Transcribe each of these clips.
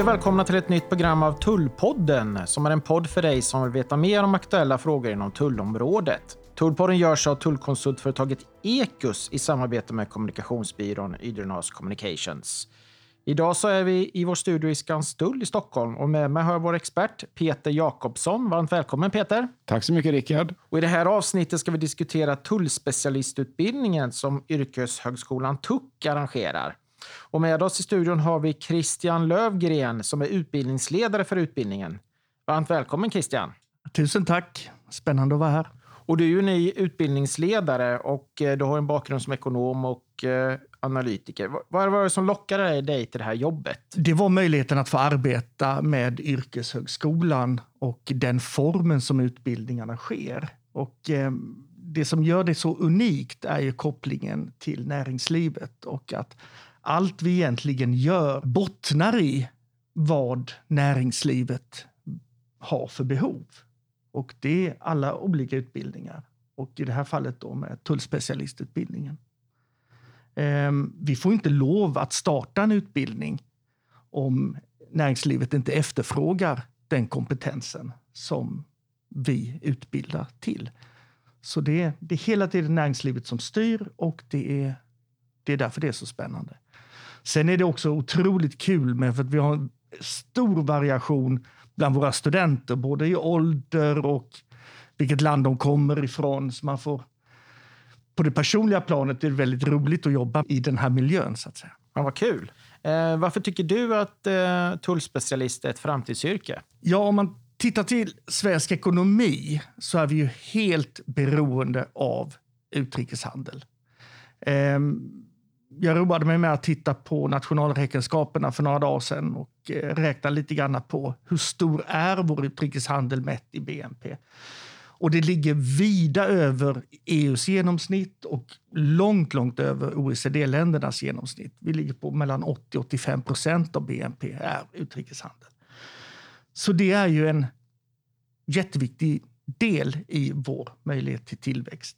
Hej och välkomna till ett nytt program av Tullpodden som är en podd för dig som vill veta mer om aktuella frågor inom tullområdet. Tullpodden görs av tullkonsultföretaget Ekus i samarbete med kommunikationsbyrån Ydrenhas Communications. Idag så är vi i vår studio i Skanstull i Stockholm och med mig har jag vår expert Peter Jakobsson. Varmt välkommen Peter! Tack så mycket Rickard! Och I det här avsnittet ska vi diskutera tullspecialistutbildningen som Yrkeshögskolan TUC arrangerar. Och med oss i studion har vi Christian Lövgren som är utbildningsledare för utbildningen. Varmt välkommen Christian! Tusen tack! Spännande att vara här. Och du är ju ny utbildningsledare och eh, du har en bakgrund som ekonom och eh, analytiker. Vad var det som lockade dig till det här jobbet? Det var möjligheten att få arbeta med yrkeshögskolan och den formen som utbildningarna sker. Och eh, det som gör det så unikt är ju kopplingen till näringslivet och att allt vi egentligen gör bottnar i vad näringslivet har för behov. Och det är alla olika utbildningar. Och i det här fallet då med tullspecialistutbildningen. Ehm, vi får inte lov att starta en utbildning om näringslivet inte efterfrågar den kompetensen som vi utbildar till. Så det är, det är hela tiden näringslivet som styr och det är, det är därför det är så spännande. Sen är det också otroligt kul med för att vi har en stor variation bland våra studenter, både i ålder och vilket land de kommer ifrån. Så man får, på det personliga planet är det väldigt roligt att jobba i den här miljön. så att säga. Ja, vad kul. Eh, varför tycker du att eh, tullspecialist är ett framtidsyrke? Ja, om man tittar till svensk ekonomi så är vi ju helt beroende av utrikeshandel. Eh, jag roade mig med att titta på nationalräkenskaperna för några dagar sedan och eh, räkna lite grann på hur stor är vår utrikeshandel mätt i BNP. Och det ligger vida över EUs genomsnitt och långt, långt över OECD-ländernas genomsnitt. Vi ligger på mellan 80 och 85 procent av BNP är utrikeshandel. Så det är ju en jätteviktig del i vår möjlighet till tillväxt.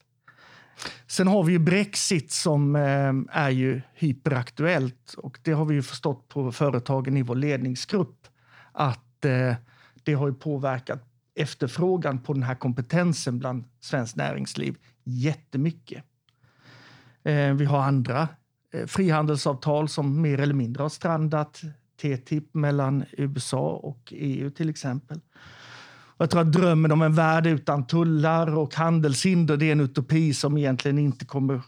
Sen har vi ju Brexit som eh, är ju hyperaktuellt och det har vi ju förstått på företagen i vår ledningsgrupp att eh, det har ju påverkat efterfrågan på den här kompetensen bland svenskt näringsliv jättemycket. Eh, vi har andra eh, frihandelsavtal som mer eller mindre har strandat. TTIP mellan USA och EU till exempel. Jag tror att drömmen om en värld utan tullar och handelshinder det är en utopi som egentligen inte kommer,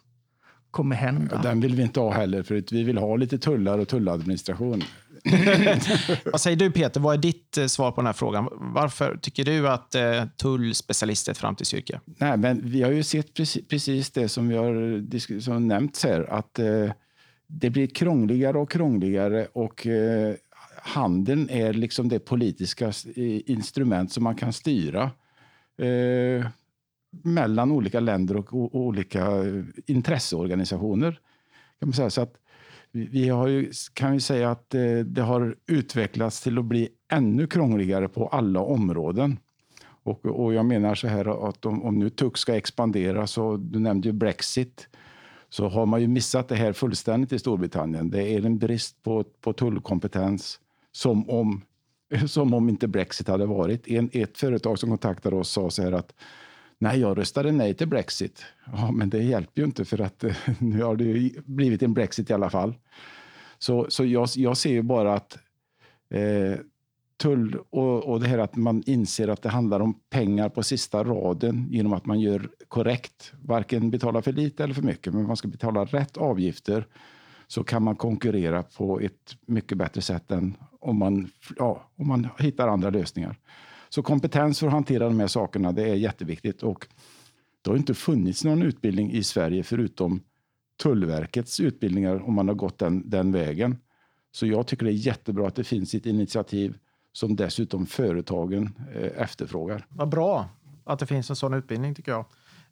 kommer hända. Den vill vi inte ha heller, för vi vill ha lite tullar och tulladministration. Vad säger du Peter, vad är ditt eh, svar på den här frågan? Varför tycker du att eh, tullspecialist är ett framtidsyrke? Nej, men vi har ju sett precis, precis det som vi har som nämnts här, att eh, det blir krångligare och krångligare och eh, handeln är liksom det politiska instrument som man kan styra eh, mellan olika länder och, och, olika eh, intresseorganisationer. Kan man säga. Så att vi har ju, kan vi säga att eh, det har utvecklats till att bli ännu krångligare på alla områden. Och, och jag menar så här att om, om nu TUC ska expandera, så du nämnde ju Brexit, så har man ju missat det här fullständigt i Storbritannien. Det är en brist på, på tullkompetens som om, som om inte Brexit hade varit. En, ett företag som kontaktade oss sa så här att Nej, jag röstade nej till Brexit. Ja, men det hjälper ju inte för att nu har det blivit en Brexit i alla fall. Så, så jag, jag ser ju bara att eh, tull och, och det här att man inser att det handlar om pengar på sista raden genom att man gör korrekt. Varken betala för lite eller för mycket, men man ska betala rätt avgifter så kan man konkurrera på ett mycket bättre sätt än om man, ja, om man hittar andra lösningar. Så kompetens för att hantera de här sakerna det är jätteviktigt. Och det har inte funnits någon utbildning i Sverige förutom Tullverkets utbildningar om man har gått den, den vägen. Så jag tycker det är jättebra att det finns ett initiativ som dessutom företagen eh, efterfrågar. Vad bra att det finns en sån utbildning tycker jag.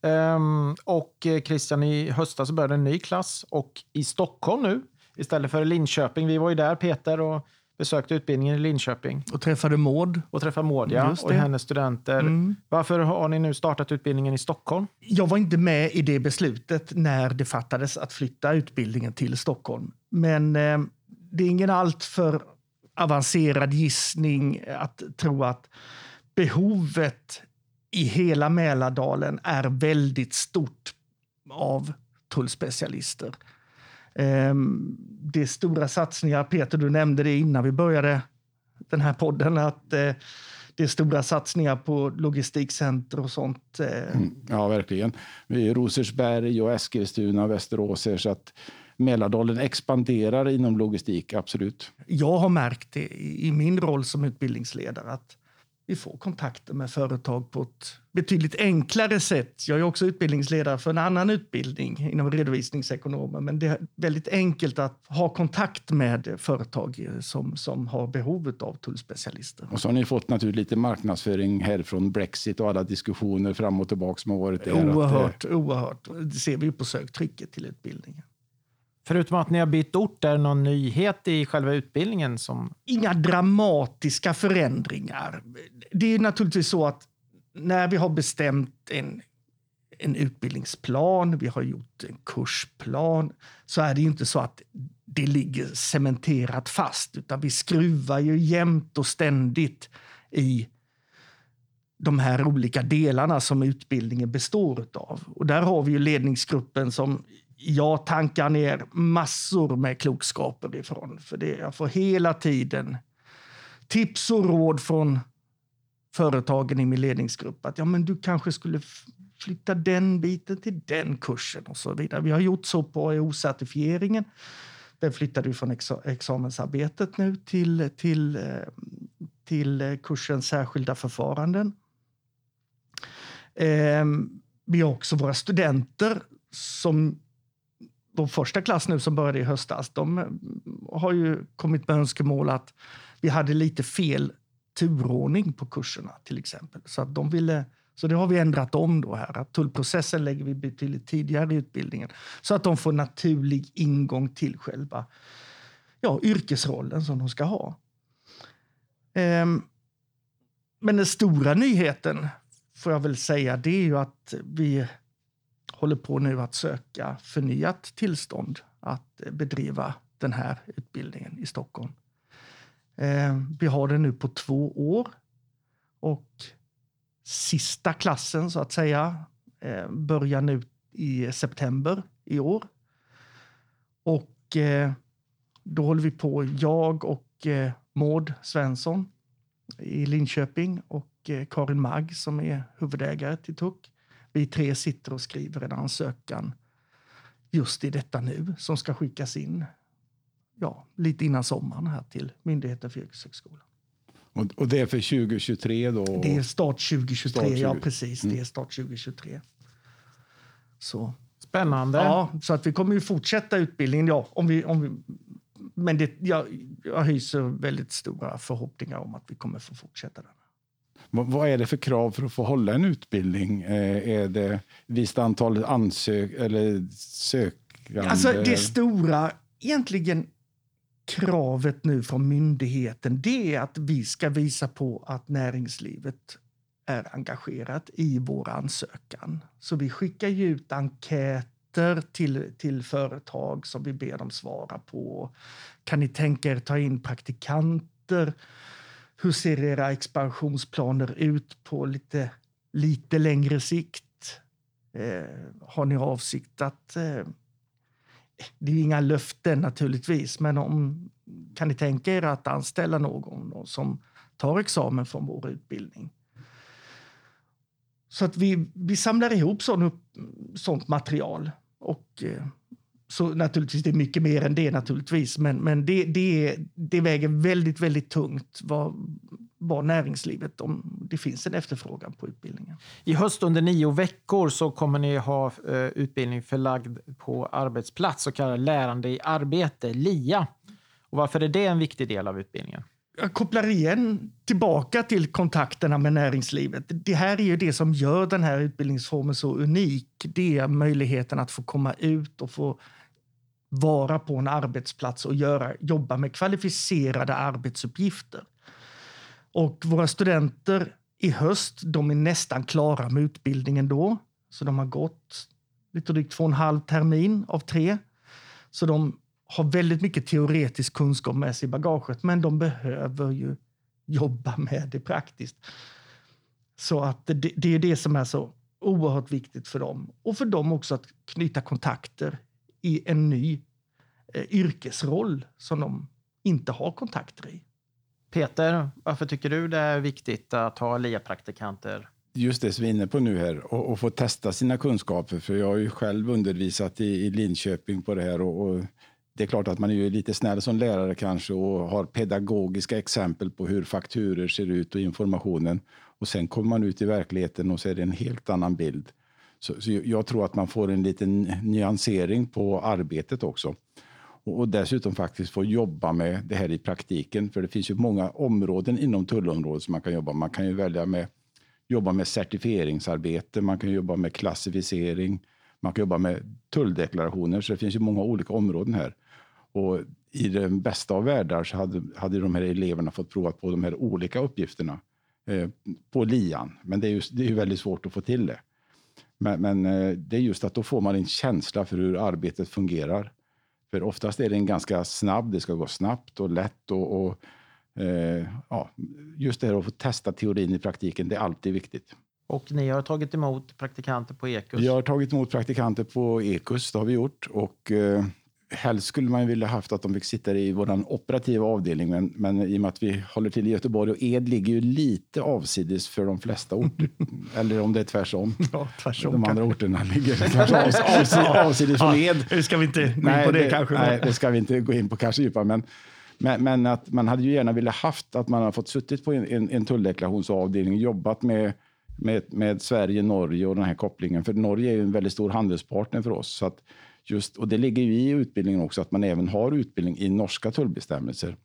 Ehm, och eh, Christian, i höstas började en ny klass och i Stockholm nu istället för Linköping. Vi var ju där Peter och besökte utbildningen i Linköping. Och träffade Maud. Och träffade Maud, ja. Och hennes studenter. Mm. Varför har ni nu startat utbildningen i Stockholm? Jag var inte med i det beslutet när det fattades att flytta utbildningen till Stockholm. Men eh, det är ingen alltför avancerad gissning att tro att behovet i hela Mälardalen är väldigt stort av tullspecialister. Ehm, det är stora satsningar. Peter, du nämnde det innan vi började den här podden, att eh, det är stora satsningar på logistikcenter och sånt. Eh. Mm, ja, verkligen. Vi är Rosersberg och Eskilstuna och Västerås så att Mälardalen expanderar inom logistik, absolut. Jag har märkt det i min roll som utbildningsledare att vi får kontakter med företag på ett betydligt enklare sätt. Jag är också utbildningsledare för en annan utbildning inom redovisningsekonomer, men det är väldigt enkelt att ha kontakt med företag som, som har behovet av tullspecialister. Och så har ni fått naturligtvis lite marknadsföring här från Brexit och alla diskussioner fram och tillbaka som har varit där. Oerhört, att, oerhört. Det ser vi på söktrycket till utbildningen. Förutom att ni har bytt ort, är det någon nyhet i själva utbildningen? Som... Inga dramatiska förändringar. Det är naturligtvis så att när vi har bestämt en, en utbildningsplan, vi har gjort en kursplan, så är det inte så att det ligger cementerat fast, utan vi skruvar ju jämt och ständigt i de här olika delarna som utbildningen består av. Och där har vi ju ledningsgruppen som jag tankar ner massor med klokskaper ifrån. För det, jag får hela tiden tips och råd från företagen i min ledningsgrupp. Att ja, men du kanske skulle flytta den biten till den kursen och så vidare. Vi har gjort så på AEO-certifieringen. Den flyttade vi från ex examensarbetet nu till, till, eh, till eh, kursen särskilda förfaranden. Eh, vi har också våra studenter som vår första klass nu som började i höstas, de eh, har ju kommit med önskemål att vi hade lite fel turordning på kurserna till exempel. Så att de ville så det har vi ändrat om då här. Att tullprocessen lägger vi betydligt tidigare i utbildningen så att de får naturlig ingång till själva ja, yrkesrollen som de ska ha. Ehm, men den stora nyheten får jag väl säga, det är ju att vi håller på nu att söka förnyat tillstånd att eh, bedriva den här utbildningen i Stockholm. Eh, vi har den nu på två år och sista klassen så att säga eh, börjar nu i september i år. Och då håller vi på, jag och Maud Svensson i Linköping och Karin Magg som är huvudägare till TUC vi tre sitter och skriver en ansökan just i detta nu som ska skickas in ja, lite innan sommaren här till Myndigheten för yrkeshögskolan. Och, och det är för 2023 då? Det är start 2023, start 20. ja precis. Mm. Det är start 2023. Så. Spännande. Ja, så att vi kommer ju fortsätta utbildningen. Ja, om vi, om vi, men det, jag, jag hyser väldigt stora förhoppningar om att vi kommer få fortsätta den. Vad är det för krav för att få hålla en utbildning? Eh, är det visst antal ansök eller sökande? Alltså det stora, egentligen kravet nu från myndigheten, det är att vi ska visa på att näringslivet är engagerat i vår ansökan. Så vi skickar ut enkäter till, till företag som vi ber dem svara på. Kan ni tänka er ta in praktikanter? Hur ser era expansionsplaner ut på lite, lite längre sikt? Eh, har ni avsikt att... Eh, det är inga löften naturligtvis, men om, kan ni tänka er att anställa någon som tar examen från vår utbildning? Så att vi, vi samlar ihop sån, sånt material. Och eh, så naturligtvis, det är mycket mer än det naturligtvis, men, men det, det, det väger väldigt, väldigt tungt vad, vad näringslivet, om det finns en efterfrågan på utbildningen. I höst under nio veckor så kommer ni ha eh, utbildning förlagd på arbetsplats, så kallad lärande i arbete, LIA. Och varför är det en viktig del av utbildningen? jag kopplar igen tillbaka till kontakterna med näringslivet. Det här är ju det som gör den här utbildningsformen så unik. Det är möjligheten att få komma ut och få vara på en arbetsplats och göra, jobba med kvalificerade arbetsuppgifter. Och våra studenter i höst, de är nästan klara med utbildningen då. Så de har gått lite drygt två och en halv termin av tre. Så de har väldigt mycket teoretisk kunskap med sig i bagaget, men de behöver ju jobba med det praktiskt. Så att det, det är det som är så oerhört viktigt för dem. Och för dem också att knyta kontakter i en ny eh, yrkesroll som de inte har kontakter i. Peter, varför tycker du det är viktigt att ha LIA-praktikanter? Just det som vi är inne på nu här och, och få testa sina kunskaper. För jag har ju själv undervisat i, i Linköping på det här och, och det är klart att man är ju lite snäll som lärare kanske och har pedagogiska exempel på hur fakturer ser ut och informationen. Och sen kommer man ut i verkligheten och det en helt annan bild. Så, så jag tror att man får en liten nyansering på arbetet också. Och, och dessutom faktiskt få jobba med det här i praktiken. För det finns ju många områden inom tullområdet som man kan jobba. Man kan ju välja med jobba med certifieringsarbete, man kan jobba med klassificering, man kan jobba med tulldeklarationer. Så det finns ju många olika områden här. Och I den bästa av världar så hade, hade de här eleverna fått prova på de här olika uppgifterna eh, på lian. Men det är, ju, det är ju väldigt svårt att få till det. Men, men eh, det är just att då får man en känsla för hur arbetet fungerar. För oftast är det en ganska snabb, det ska gå snabbt och lätt. och, och eh, ja, just det här att få testa teorin i praktiken, det är alltid viktigt. Och ni har tagit emot praktikanter på Ekus? Vi har tagit emot praktikanter på Ekus, det har vi gjort. Och, eh, helst skulle man vilja haft att de fick sitta i vår operativa avdelning, men, men i och med att vi håller till i Göteborg och Ed ligger ju lite avsides för de flesta orter. Eller om det är tvärsom. Ja, tvärsom de andra orterna ligger kanske avs, avs, avsides från Ed. Nu ska vi inte gå in nej, på det, det kanske. Nej, det ska vi inte gå in på kanske djupare. Men, men, men, att man hade ju gärna velat haft att man har fått suttit på en, en, en tulldeklarationsavdelning, jobbat med, med, med Sverige, Norge och den här kopplingen. För Norge är ju en väldigt stor handelspartner för oss. Så att just, och det ligger ju i utbildningen också att man även har utbildning i norska tullbestämmelser.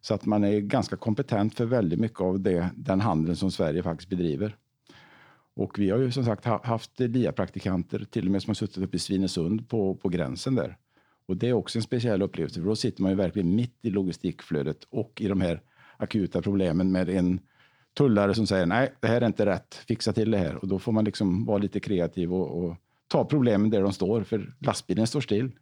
Så att man är ganska kompetent för väldigt mycket av det, den handeln som Sverige faktiskt bedriver. Och vi har ju som sagt haft LIA-praktikanter, till och med som har suttit uppe i Svinesund på, på gränsen där. Och det är också en speciell upplevelse, för då sitter man ju verkligen mitt i logistikflödet och i de här akuta problemen med en tullare som säger nej, det här är inte rätt, fixa till det här. Och då får man liksom vara lite kreativ och, och ta problemen där de står, för lastbilen står still.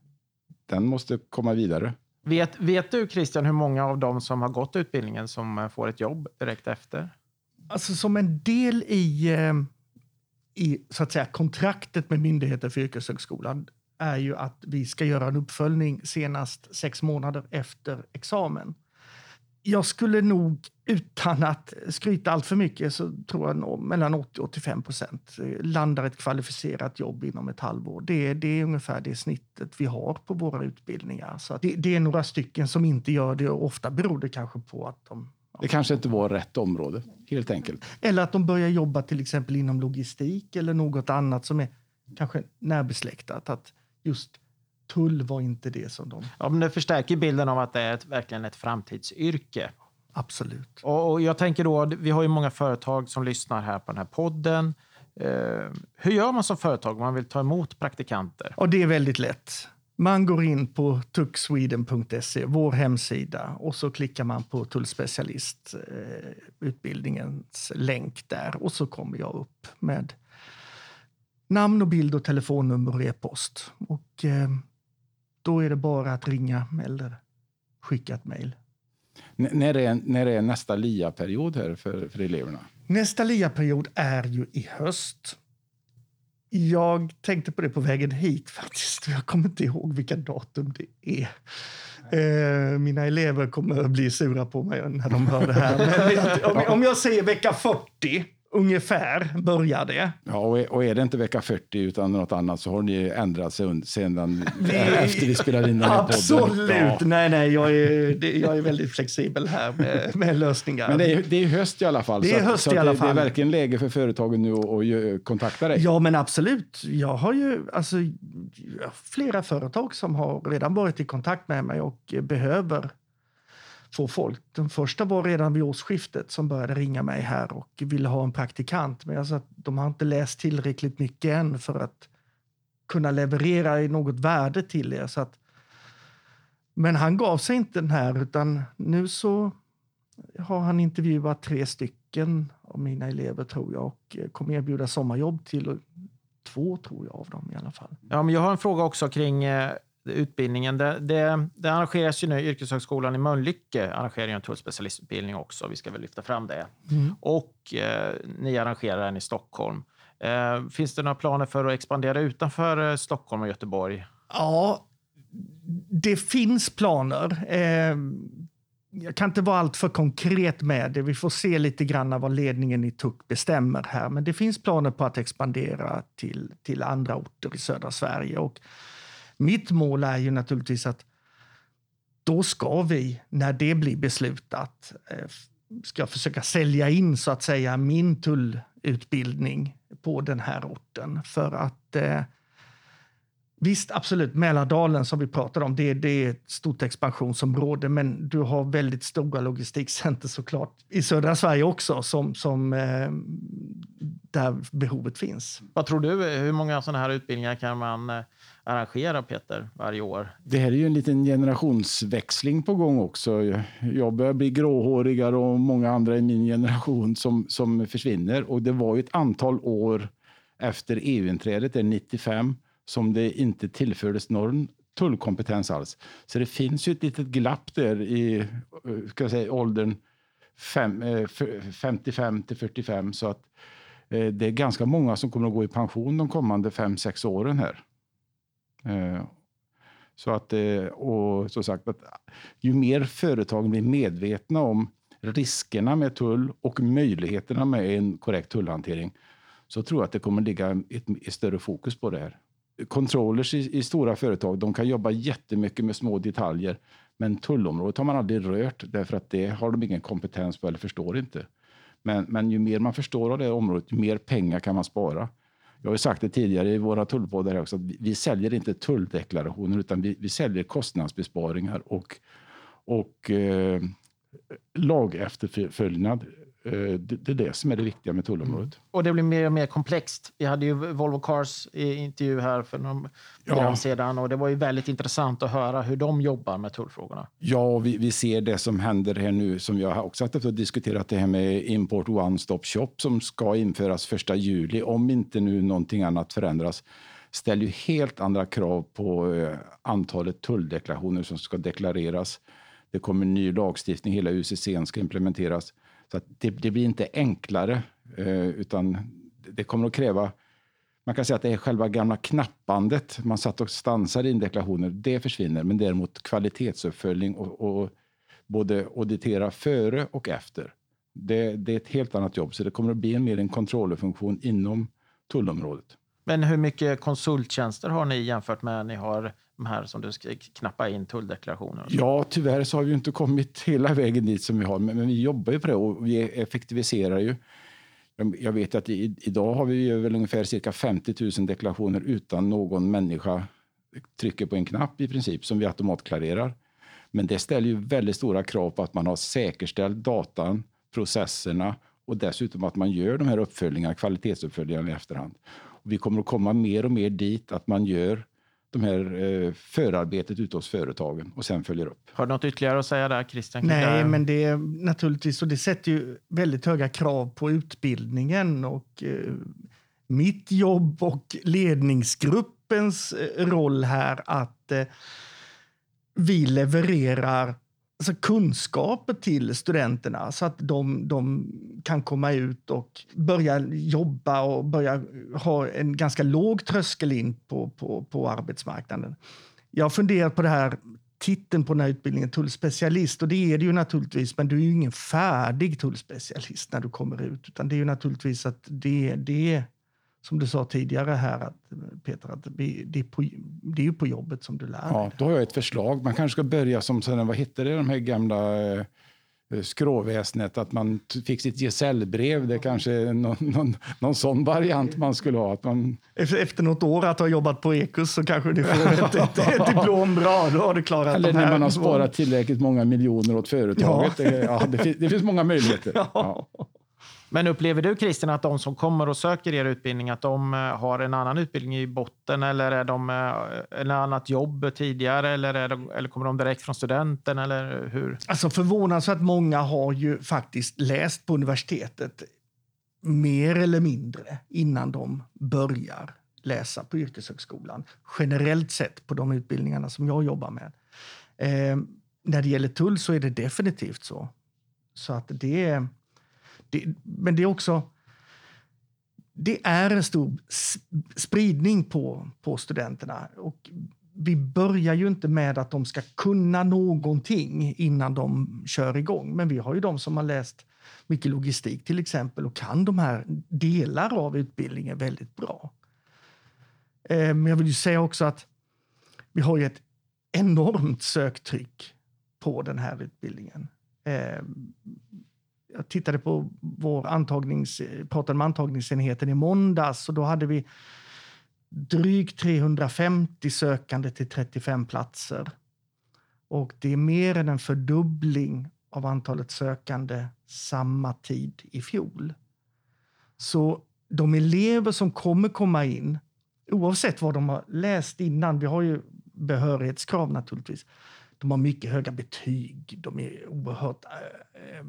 Den måste komma vidare. Vet, vet du Christian hur många av dem som har gått utbildningen som får ett jobb direkt efter? Alltså som en del i, eh, i så att säga, kontraktet med Myndigheten för yrkeshögskolan är ju att vi ska göra en uppföljning senast sex månader efter examen. Jag skulle nog, utan att skryta allt för mycket, så tror jag mellan 80 och 85 procent landar ett kvalificerat jobb inom ett halvår. Det, det är ungefär det snittet vi har på våra utbildningar. Så det, det, är några stycken som inte gör det och ofta beror det kanske på att de det kanske inte var rätt område, helt enkelt. Eller att de börjar jobba till exempel inom logistik eller något annat som är kanske närbesläktat. Att just tull var inte det som de... Ja, men det förstärker bilden av att det är ett, verkligen ett framtidsyrke. Absolut. Och, och, jag tänker då, vi har ju många företag som lyssnar här på den här podden. Eh, hur gör man som företag om man vill ta emot praktikanter? Och det är väldigt lätt. Man går in på tuxsweden.se, vår hemsida, och så klickar man på tullspecialistutbildningens eh, länk där och så kommer jag upp med namn och bild och telefonnummer och e-post. Och eh, då är det bara att ringa eller skicka ett mejl. När är, när är nästa LIA-period här för, för eleverna? Nästa LIA-period är ju i höst. Jag tänkte på det på vägen hit faktiskt. Jag kommer inte ihåg vilka datum det är. Eh, mina elever kommer att bli sura på mig när de hör det här. Men om jag säger vecka 40 ungefär börjar det. Ja, och är, och är det inte vecka 40 utan något annat så har ni ändrat sig sedan vi, efter vi spelade in den här Absolut. podden. Absolut! Ja. Nej, nej, jag är, jag är väldigt flexibel här med, med lösningar. Men det är, det är höst i alla fall. Det är så, höst så i alla fall. Det är verkligen läge för företagen nu att kontakta dig. Ja, men absolut. Jag har ju alltså, flera företag som har redan varit i kontakt med mig och behöver få folk. Den första var redan vid årsskiftet som började ringa mig här och ville ha en praktikant. Men jag sa att de har inte läst tillräckligt mycket än för att kunna leverera i något värde till er. Så att, men han gav sig inte den här utan nu så har han intervjuat tre stycken av mina elever tror jag och kommer erbjuda sommarjobb till två tror jag av dem i alla fall. Ja, men jag har en fråga också kring eh, utbildningen. Det, det, det arrangeras ju nu, Yrkeshögskolan i Mölnlycke arrangerar en tullspecialistutbildning också. Vi ska väl lyfta fram det. Mm. Och eh, ni arrangerar den i Stockholm. Eh, finns det några planer för att expandera utanför eh, Stockholm och Göteborg? Ja, det finns planer. Eh, jag kan inte vara allt för konkret med det. Vi får se lite grann vad ledningen i TUC bestämmer här. Men det finns planer på att expandera till, till andra orter i södra Sverige. Och mitt mål är ju naturligtvis att då ska vi, när det blir beslutat, eh, ska försöka sälja in så att säga min tullutbildning på den här orten. För att eh, Visst, absolut. Mälardalen som vi pratade om, det, det är ett stort expansionsområde. Men du har väldigt stora logistikcenter såklart i södra Sverige också som, som eh, där behovet finns. Vad tror du? Hur många sådana här utbildningar kan man eh, arrangera, Peter, varje år? Det här är ju en liten generationsväxling på gång också. Jag börjar bli gråhårigare och många andra i min generation som, som försvinner. Och det var ju ett antal år efter EU-inträdet, 95, som det inte tillfördes någon tullkompetens alls. Så det finns ju ett litet glapp där i eh, ska jag säga, åldern fem, eh, 55 till 45. Så att eh, det är ganska många som kommer att gå i pension de kommande 5-6 åren här. Eh, så att, eh, och som sagt, att ju mer företagen blir medvetna om riskerna med tull och möjligheterna med en korrekt tullhantering så tror jag att det kommer ligga ett, ett större fokus på det här controllers i, i, stora företag de kan jobba jättemycket med små detaljer. Men tullområdet har man aldrig rört därför att det har de ingen kompetens på eller förstår inte. Men, men ju mer man förstår av det området, ju mer pengar kan man spara. Jag har sagt det tidigare i våra tullpoddar också, att vi, vi säljer inte tulldeklarationer utan vi, vi säljer kostnadsbesparingar och, och eh, lagefterföljnad. Eh, det är det som är det viktiga med tullområdet. Mm. Och det blir mer och mer komplext. Vi hade ju Volvo Cars i intervju här för någon ja. sedan och det var ju väldigt intressant att höra hur de jobbar med tullfrågorna. Ja, vi, vi ser det som händer här nu som jag också haft och diskuterat det här med Import One Stop Shop som ska införas första juli om inte nu någonting annat förändras ställer ju helt andra krav på eh, antalet tulldeklarationer som ska deklareras. Det kommer ny lagstiftning, hela UCC ska implementeras. Så det, det, blir inte enklare, eh, utan det kommer att kräva... Man kan säga att det är själva gamla knappandet. Man satt och stansade in deklarationer. Det försvinner, men däremot kvalitetsuppföljning och, och både auditera före och efter. Det, det, är ett helt annat jobb, så det kommer att bli en mer en kontrollfunktion inom tullområdet. Men hur mycket konsulttjänster har ni jämfört med ni har de här som du ska knappa in tulldeklarationer? Ja, tyvärr så har vi inte kommit hela vägen dit som vi har, men, men vi jobbar ju på det och vi effektiviserar ju. Jag vet att i, idag har vi väl ungefär cirka 50 000 deklarationer utan någon människa trycker på en knapp i princip som vi automatklarerar. Men det ställer ju väldigt stora krav på att man har säkerställt datan, processerna och dessutom att man gör de här uppföljningarna, kvalitetsuppföljningarna i efterhand. Vi kommer att komma mer och mer dit att man gör de här eh, förarbetet ute hos företagen och sen följer upp. Har du något ytterligare att säga där Christian? Nej, men det är naturligtvis och det sätter ju väldigt höga krav på utbildningen och eh, mitt jobb och ledningsgruppens eh, roll här att eh, vi levererar alltså kunskaper till studenterna så att de, de kan komma ut och börja jobba och börja ha en ganska låg tröskel in på, på, på arbetsmarknaden. Jag har funderat på det här titeln på den här utbildningen, tullspecialist. Och det är det ju naturligtvis, men du är ju ingen färdig tullspecialist när du kommer ut. Utan det är ju naturligtvis att det, det som du sa tidigare här, att, Peter, att det, är på, det är ju på jobbet som du lär dig. Ja, då har jag ett förslag. Man kanske ska börja som, vad hette det, de här gamla eh, skråväsnet, att man fick sitt gesällbrev. Det är kanske någon, någon, någon sån variant man skulle ha. Att man... efter, efter något år att ha jobbat på Ekus så kanske du får ett, ett, ett diplom bra. Då har du klarat Eller när man har sparat tillräckligt många miljoner åt företaget. Ja. Det, ja, det, finns, det finns många möjligheter. Ja. Men upplever du Christian att de som kommer och söker er utbildning att de eh, har en annan utbildning i botten eller är de eh, en annat jobb tidigare eller, de, eller kommer de direkt från studenten eller hur? Alltså förvånansvärt många har ju faktiskt läst på universitetet mer eller mindre innan de börjar läsa på yrkeshögskolan. Generellt sett på de utbildningarna som jag jobbar med. Eh, när det gäller tull så är det definitivt så. Så att det är... Det, men det är också... Det är en stor spridning på, på studenterna. Och vi börjar ju inte med att de ska kunna någonting innan de kör igång. Men vi har ju de som har läst mycket logistik till exempel och kan de här delar av utbildningen väldigt bra. Eh, men jag vill ju säga också att vi har ju ett enormt söktryck på den här utbildningen. Eh, jag tittade på vår antagnings, pratade med antagningsenheten i måndags och då hade vi drygt 350 sökande till 35 platser. Och det är mer än en fördubbling av antalet sökande samma tid i fjol. Så de elever som kommer komma in, oavsett vad de har läst innan, vi har ju behörighetskrav naturligtvis, de har mycket höga betyg, de är oerhört äh,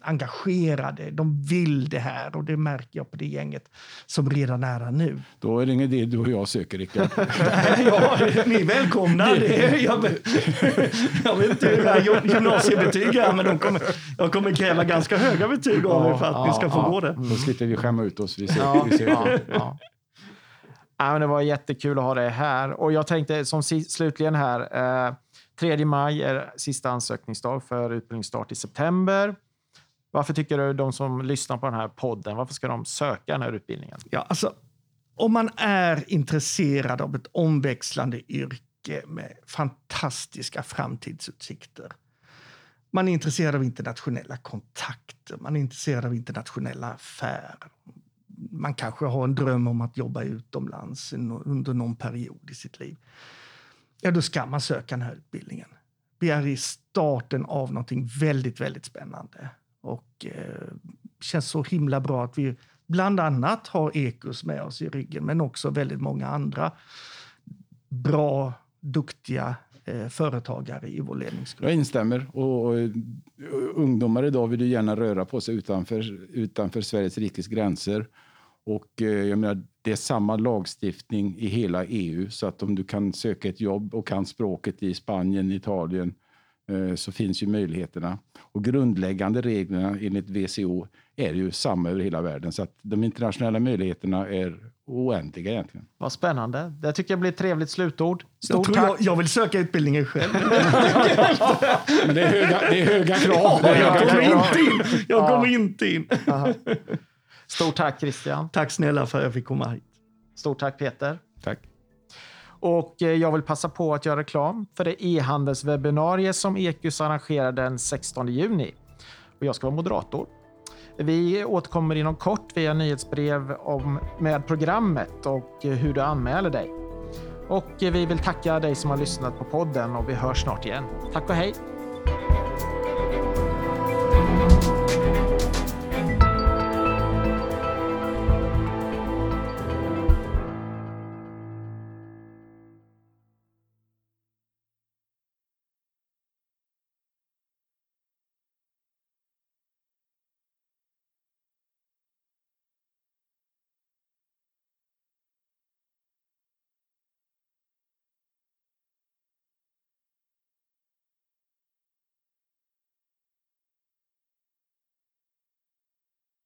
engagerade, de vill det här och det märker jag på det gänget som redan är här nu. Då är det ingen idé du och jag söker, Rickard. ja, ni är välkomna. Det är, jag, jag vet inte hur era gymnasiebetyg är, men de kommer, jag kommer kräva ganska höga betyg av er för att ja, ni ska få ja, gå det. Då slipper vi skämma ut oss. Vi ser, ja, vi ser. Ja, ja. Ja, men det var jättekul att ha dig här. Och jag tänkte som slutligen här, eh, 3 maj är sista ansökningsdag för utbildningsstart i september. Varför tycker du de som lyssnar på den här podden, varför ska de söka den här utbildningen? Ja, alltså, om man är intresserad av ett omväxlande yrke med fantastiska framtidsutsikter. Man är intresserad av internationella kontakter, man är intresserad av internationella affärer. Man kanske har en dröm om att jobba utomlands under någon period i sitt liv ja då ska man söka den här utbildningen. Vi är i starten av någonting väldigt, väldigt spännande. Och eh, känns så himla bra att vi bland annat har Ekus med oss i ryggen, men också väldigt många andra bra, duktiga eh, företagare i vår ledningsgrupp. Jag instämmer. Och, och, ungdomar idag vill ju gärna röra på sig utanför, utanför Sveriges rikes gränser. Och eh, jag menar, det är samma lagstiftning i hela EU så att om du kan söka ett jobb och kan språket i Spanien, Italien eh, så finns ju möjligheterna. Och grundläggande reglerna enligt WCO är ju samma över hela världen så att de internationella möjligheterna är oändliga egentligen. Vad spännande. Det tycker jag blir ett trevligt slutord. Stort jag, tack. Jag, jag, vill söka utbildningen själv. Men det är höga, det är höga krav. Ja, jag kommer inte in. Jag kommer inte in. Stort tack Christian. Tack snälla för att jag fick komma hit. Stort tack Peter. Tack. Och eh, jag vill passa på att göra reklam för det e-handelswebbinarie som Ekus arrangerar den 16 juni. Och jag ska vara moderator. Vi återkommer inom kort via nyhetsbrev om, med programmet och eh, hur du anmäler dig. Och eh, vi vill tacka dig som har lyssnat på podden och vi hörs snart igen. Tack och hej!